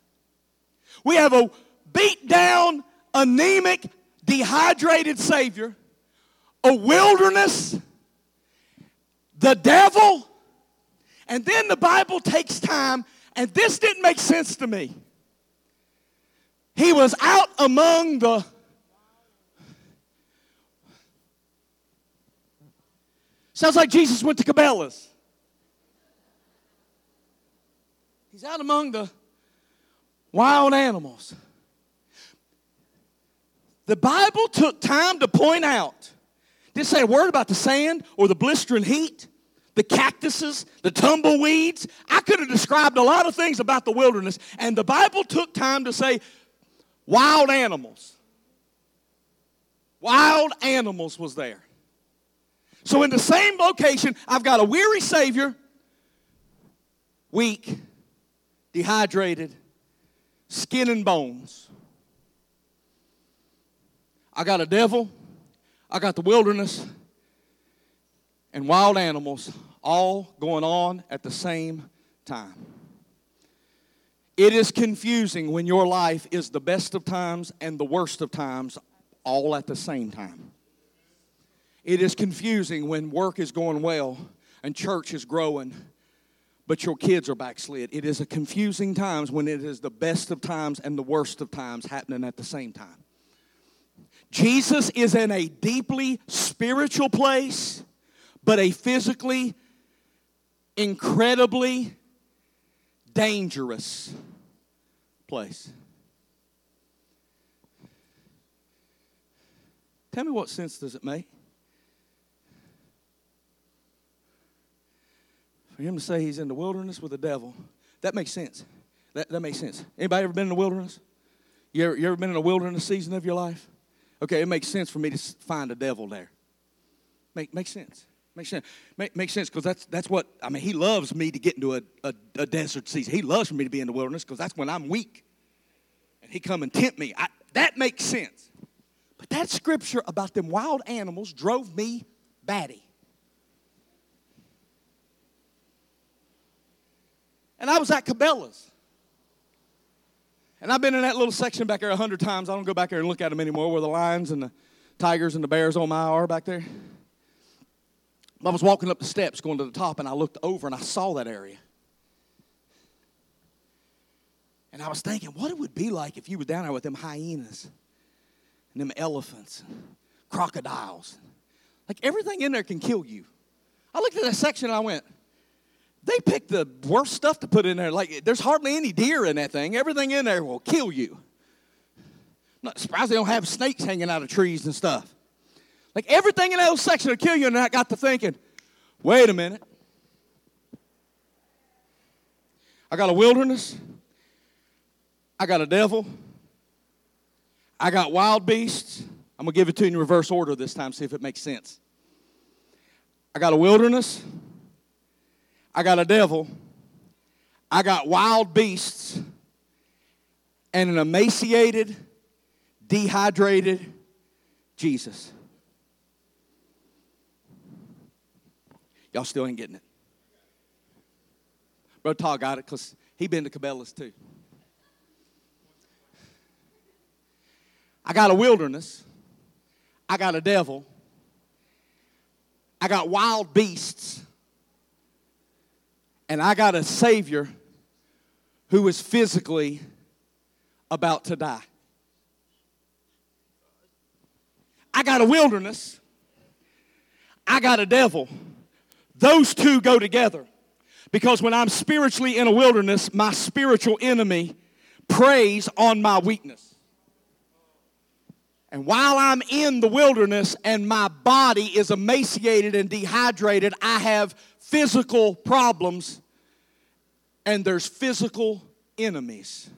We have a beat down, anemic, dehydrated Savior, a wilderness, the devil, and then the Bible takes time, and this didn't make sense to me. He was out among the Sounds like Jesus went to Cabela's. He's out among the wild animals. The Bible took time to point out, didn't say a word about the sand or the blistering heat, the cactuses, the tumbleweeds. I could have described a lot of things about the wilderness, and the Bible took time to say Wild animals. Wild animals was there. So, in the same location, I've got a weary Savior, weak, dehydrated, skin and bones. I got a devil, I got the wilderness, and wild animals all going on at the same time. It is confusing when your life is the best of times and the worst of times all at the same time. It is confusing when work is going well and church is growing, but your kids are backslid. It is a confusing times when it is the best of times and the worst of times happening at the same time. Jesus is in a deeply spiritual place, but a physically incredibly dangerous place. Tell me what sense does it make? For him to say he's in the wilderness with the devil, that makes sense. That, that makes sense. Anybody ever been in the wilderness? You ever, you ever been in a wilderness season of your life? Okay, it makes sense for me to find a devil there. Make, makes sense. Makes sense. Make, makes sense because that's that's what I mean. He loves me to get into a, a, a desert season. He loves for me to be in the wilderness because that's when I'm weak, and he come and tempt me. I, that makes sense. But that scripture about them wild animals drove me batty. And I was at Cabela's. And I've been in that little section back there a hundred times. I don't go back there and look at them anymore where the lions and the tigers and the bears on my are back there. I was walking up the steps going to the top and I looked over and I saw that area. And I was thinking, what it would be like if you were down there with them hyenas and them elephants, and crocodiles. Like everything in there can kill you. I looked at that section and I went, they picked the worst stuff to put in there. Like there's hardly any deer in that thing. Everything in there will kill you. I'm not surprised they don't have snakes hanging out of trees and stuff. Like everything in that little section will kill you. And I got to thinking, wait a minute. I got a wilderness. I got a devil. I got wild beasts. I'm going to give it to you in reverse order this time, see if it makes sense. I got a wilderness. I got a devil. I got wild beasts and an emaciated, dehydrated Jesus. Y'all still ain't getting it. Bro Todd got it because he been to Cabela's too. I got a wilderness. I got a devil. I got wild beasts. And I got a Savior who is physically about to die. I got a wilderness. I got a devil. Those two go together. Because when I'm spiritually in a wilderness, my spiritual enemy preys on my weakness. And while I'm in the wilderness and my body is emaciated and dehydrated, I have physical problems and there's physical enemies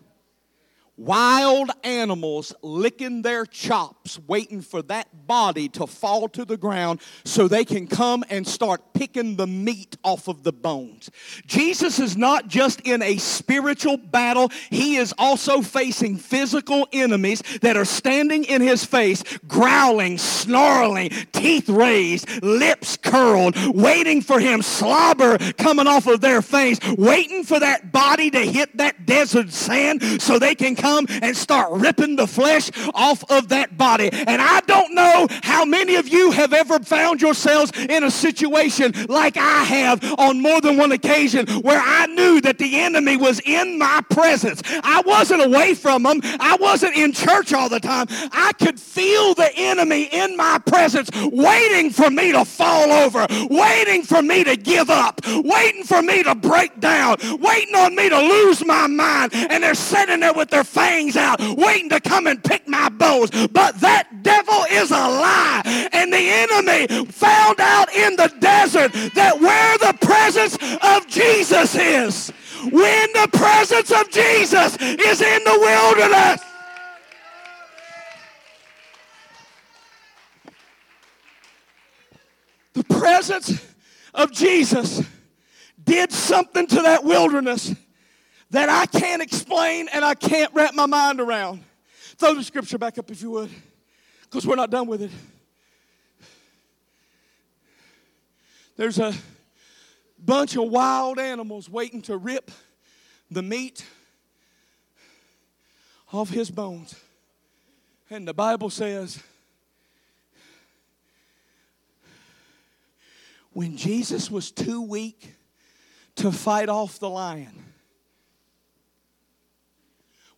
wild animals licking their chops, waiting for that body to fall to the ground so they can come and start picking the meat off of the bones. Jesus is not just in a spiritual battle, he is also facing physical enemies that are standing in his face, growling, snarling, teeth raised, lips curled, waiting for him, slobber coming off of their face, waiting for that body to hit that desert sand so they can come come and start ripping the flesh off of that body. And I don't know how many of you have ever found yourselves in a situation like I have on more than one occasion where I knew that the enemy was in my presence. I wasn't away from him. I wasn't in church all the time. I could feel the enemy in my presence waiting for me to fall over, waiting for me to give up, waiting for me to break down, waiting on me to lose my mind. And they're sitting there with their fangs out, waiting to come and pick my bones. But that devil is a lie. And the enemy found out in the desert that where the presence of Jesus is, when the presence of Jesus is in the wilderness, the presence of Jesus did something to that wilderness that I can't explain and I can't wrap my mind around. Throw the scripture back up if you would, because we're not done with it. There's a bunch of wild animals waiting to rip the meat off his bones. And the Bible says, when Jesus was too weak to fight off the lion,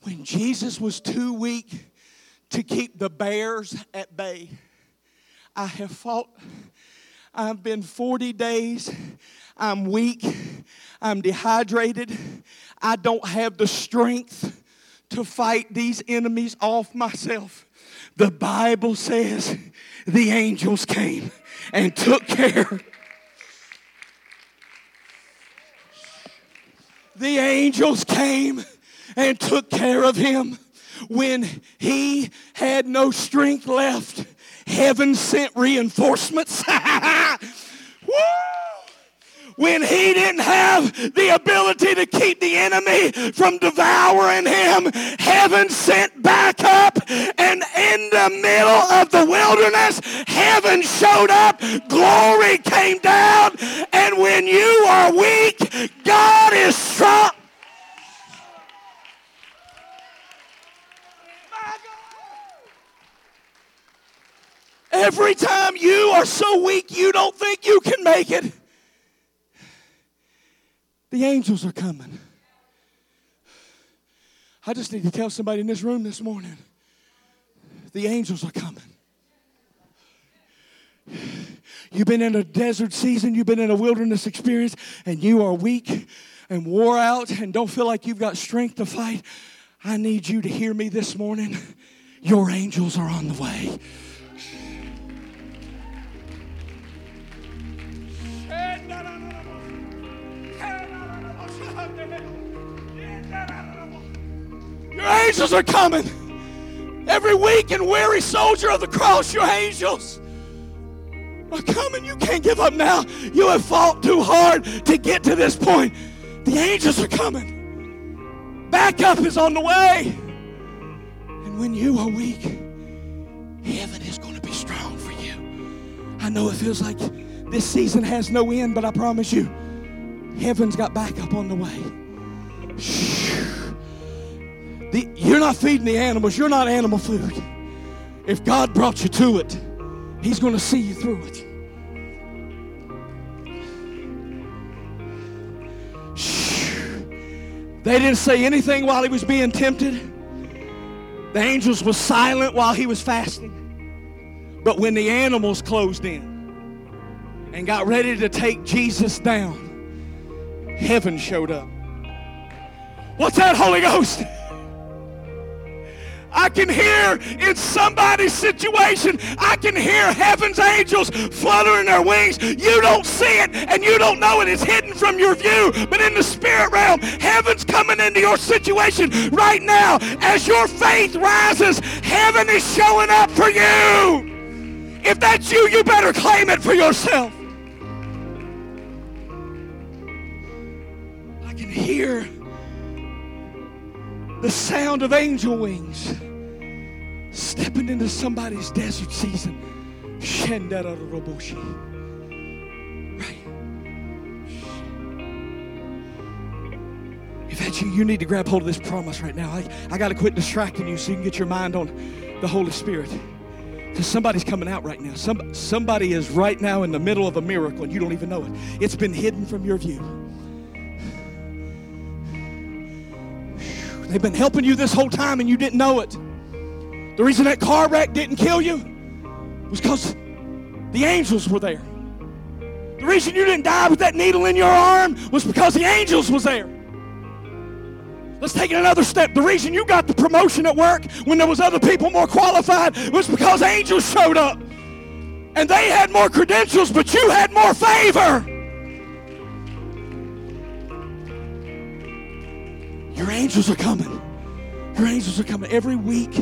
when Jesus was too weak to keep the bears at bay. I have fought, I've been 40 days, I'm weak, I'm dehydrated, I don't have the strength to fight these enemies off myself. The Bible says the angels came and took care. The angels came and took care of him. When he had no strength left, heaven sent reinforcements. When he didn't have the ability to keep the enemy from devouring him, heaven sent back up, and in the middle of the wilderness, heaven showed up, glory came down, and when you are weak, God is strong. Every time you are so weak you don't think you can make it, the angels are coming. I just need to tell somebody in this room this morning the angels are coming. You've been in a desert season, you've been in a wilderness experience, and you are weak and wore out and don't feel like you've got strength to fight. I need you to hear me this morning. Your angels are on the way. Your angels are coming. Every weak and weary soldier of the cross, your angels are coming. You can't give up now. You have fought too hard to get to this point. The angels are coming. Backup is on the way. And when you are weak, heaven is going to be strong for you. I know it feels like this season has no end, but I promise you, heaven's got backup on the way. Shh. The, you're not feeding the animals, you're not animal food. If God brought you to it, He's going to see you through it. They didn't say anything while he was being tempted. The angels were silent while he was fasting. But when the animals closed in and got ready to take Jesus down, heaven showed up. What's that, Holy Ghost? I can hear in somebody's situation, I can hear heaven's angels fluttering their wings. You don't see it and you don't know it. It's hidden from your view. But in the spirit realm, heaven's coming into your situation right now. As your faith rises, heaven is showing up for you. If that's you, you better claim it for yourself. I can hear the sound of angel wings stepping into somebody's desert season. Right. If that's you, you need to grab hold of this promise right now. I, I got to quit distracting you so you can get your mind on the Holy Spirit. Because somebody's coming out right now. Some, somebody is right now in the middle of a miracle and you don't even know it. It's been hidden from your view. They've been helping you this whole time and you didn't know it. The reason that car wreck didn't kill you was because the angels were there. The reason you didn't die with that needle in your arm was because the angels was there. Let's take it another step. The reason you got the promotion at work when there was other people more qualified was because angels showed up. And they had more credentials, but you had more favor. Your angels are coming. Your angels are coming every week.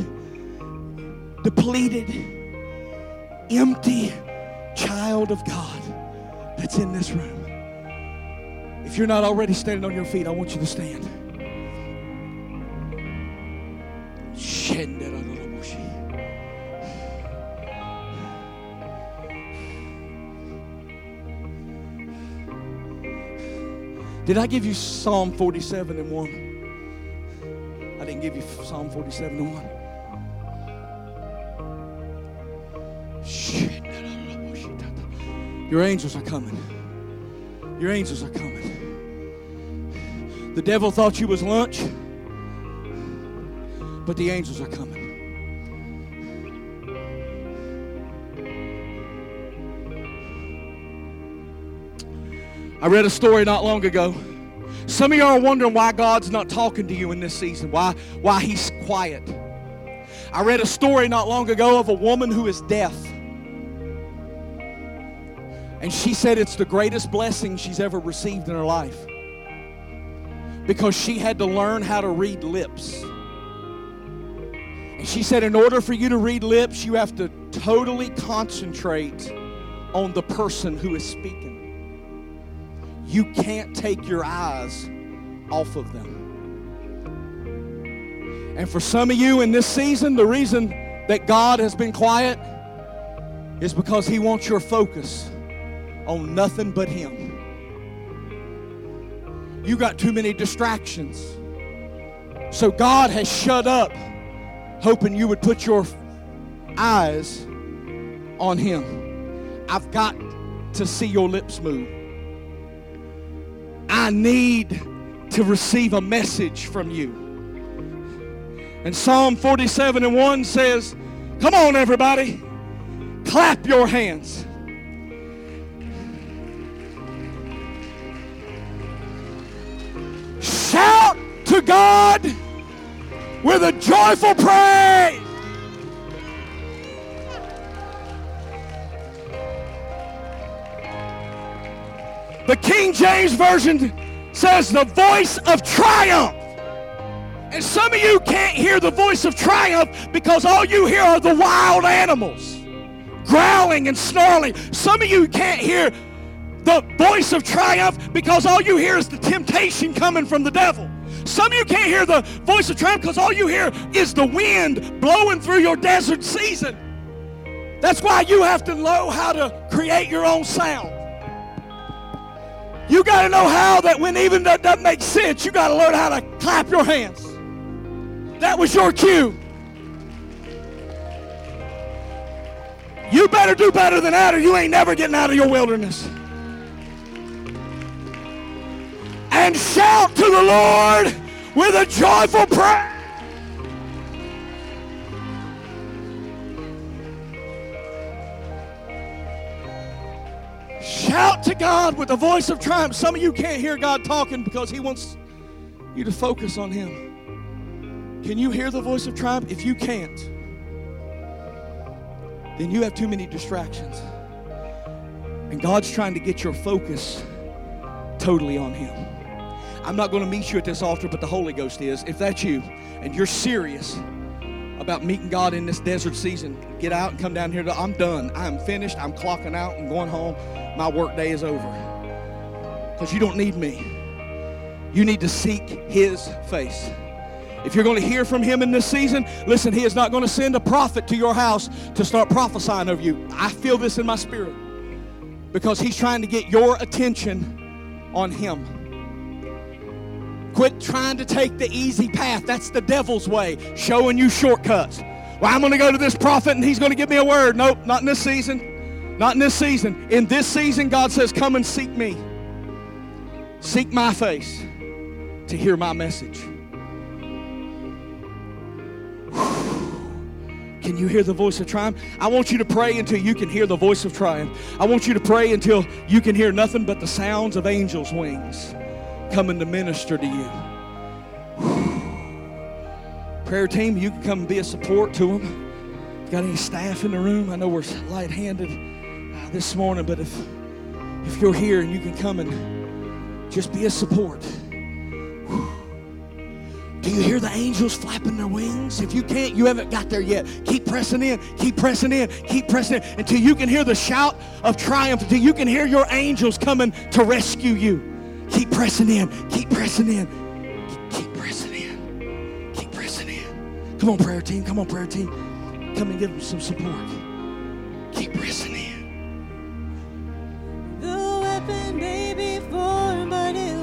Depleted, empty child of God that's in this room. If you're not already standing on your feet, I want you to stand. Did I give you Psalm 47 and 1? Didn't give you Psalm 47 to 1. Your angels are coming. Your angels are coming. The devil thought you was lunch, but the angels are coming. I read a story not long ago some of y'all are wondering why God's not talking to you in this season, why, why He's quiet. I read a story not long ago of a woman who is deaf. And she said it's the greatest blessing she's ever received in her life because she had to learn how to read lips. And she said, in order for you to read lips, you have to totally concentrate on the person who is speaking. You can't take your eyes off of them. And for some of you in this season, the reason that God has been quiet is because He wants your focus on nothing but Him. You got too many distractions. So God has shut up, hoping you would put your eyes on Him. I've got to see your lips move. I need to receive a message from you. And Psalm 47 and 1 says, Come on, everybody, clap your hands. Shout to God with a joyful praise. The King James Version says the voice of triumph. And some of you can't hear the voice of triumph because all you hear are the wild animals growling and snarling. Some of you can't hear the voice of triumph because all you hear is the temptation coming from the devil. Some of you can't hear the voice of triumph because all you hear is the wind blowing through your desert season. That's why you have to know how to create your own sound. You got to know how that when even that doesn't make sense, you got to learn how to clap your hands. That was your cue. You better do better than that or you ain't never getting out of your wilderness. And shout to the Lord with a joyful praise. Shout to God with a voice of triumph. Some of you can't hear God talking because He wants you to focus on Him. Can you hear the voice of triumph? If you can't, then you have too many distractions. And God's trying to get your focus totally on Him. I'm not going to meet you at this altar, but the Holy Ghost is. If that's you and you're serious about meeting God in this desert season, get out and come down here. I'm done. I'm finished. I'm clocking out and going home. My work day is over. Because you don't need me. You need to seek His face. If you're going to hear from Him in this season, listen, He is not going to send a prophet to your house to start prophesying over you. I feel this in my spirit. Because He's trying to get your attention on Him. Quit trying to take the easy path. That's the devil's way, showing you shortcuts. Well, I'm going to go to this prophet and he's going to give me a word. Nope, not in this season. Not in this season. In this season, God says, Come and seek me. Seek my face to hear my message. Can you hear the voice of triumph? I want you to pray until you can hear the voice of triumph. I want you to pray until you can hear nothing but the sounds of angels' wings coming to minister to you. Prayer team, you can come and be a support to them. Got any staff in the room? I know we're light-handed uh, this morning, but if if you're here and you can come and just be a support. Do you hear the angels flapping their wings? If you can't, you haven't got there yet. Keep pressing in, keep pressing in, keep pressing in until you can hear the shout of triumph, until you can hear your angels coming to rescue you. Keep pressing in. Keep pressing in. Keep pressing in. Keep pressing in. Come on, prayer team. Come on, prayer team. Come and give them some support. before, but it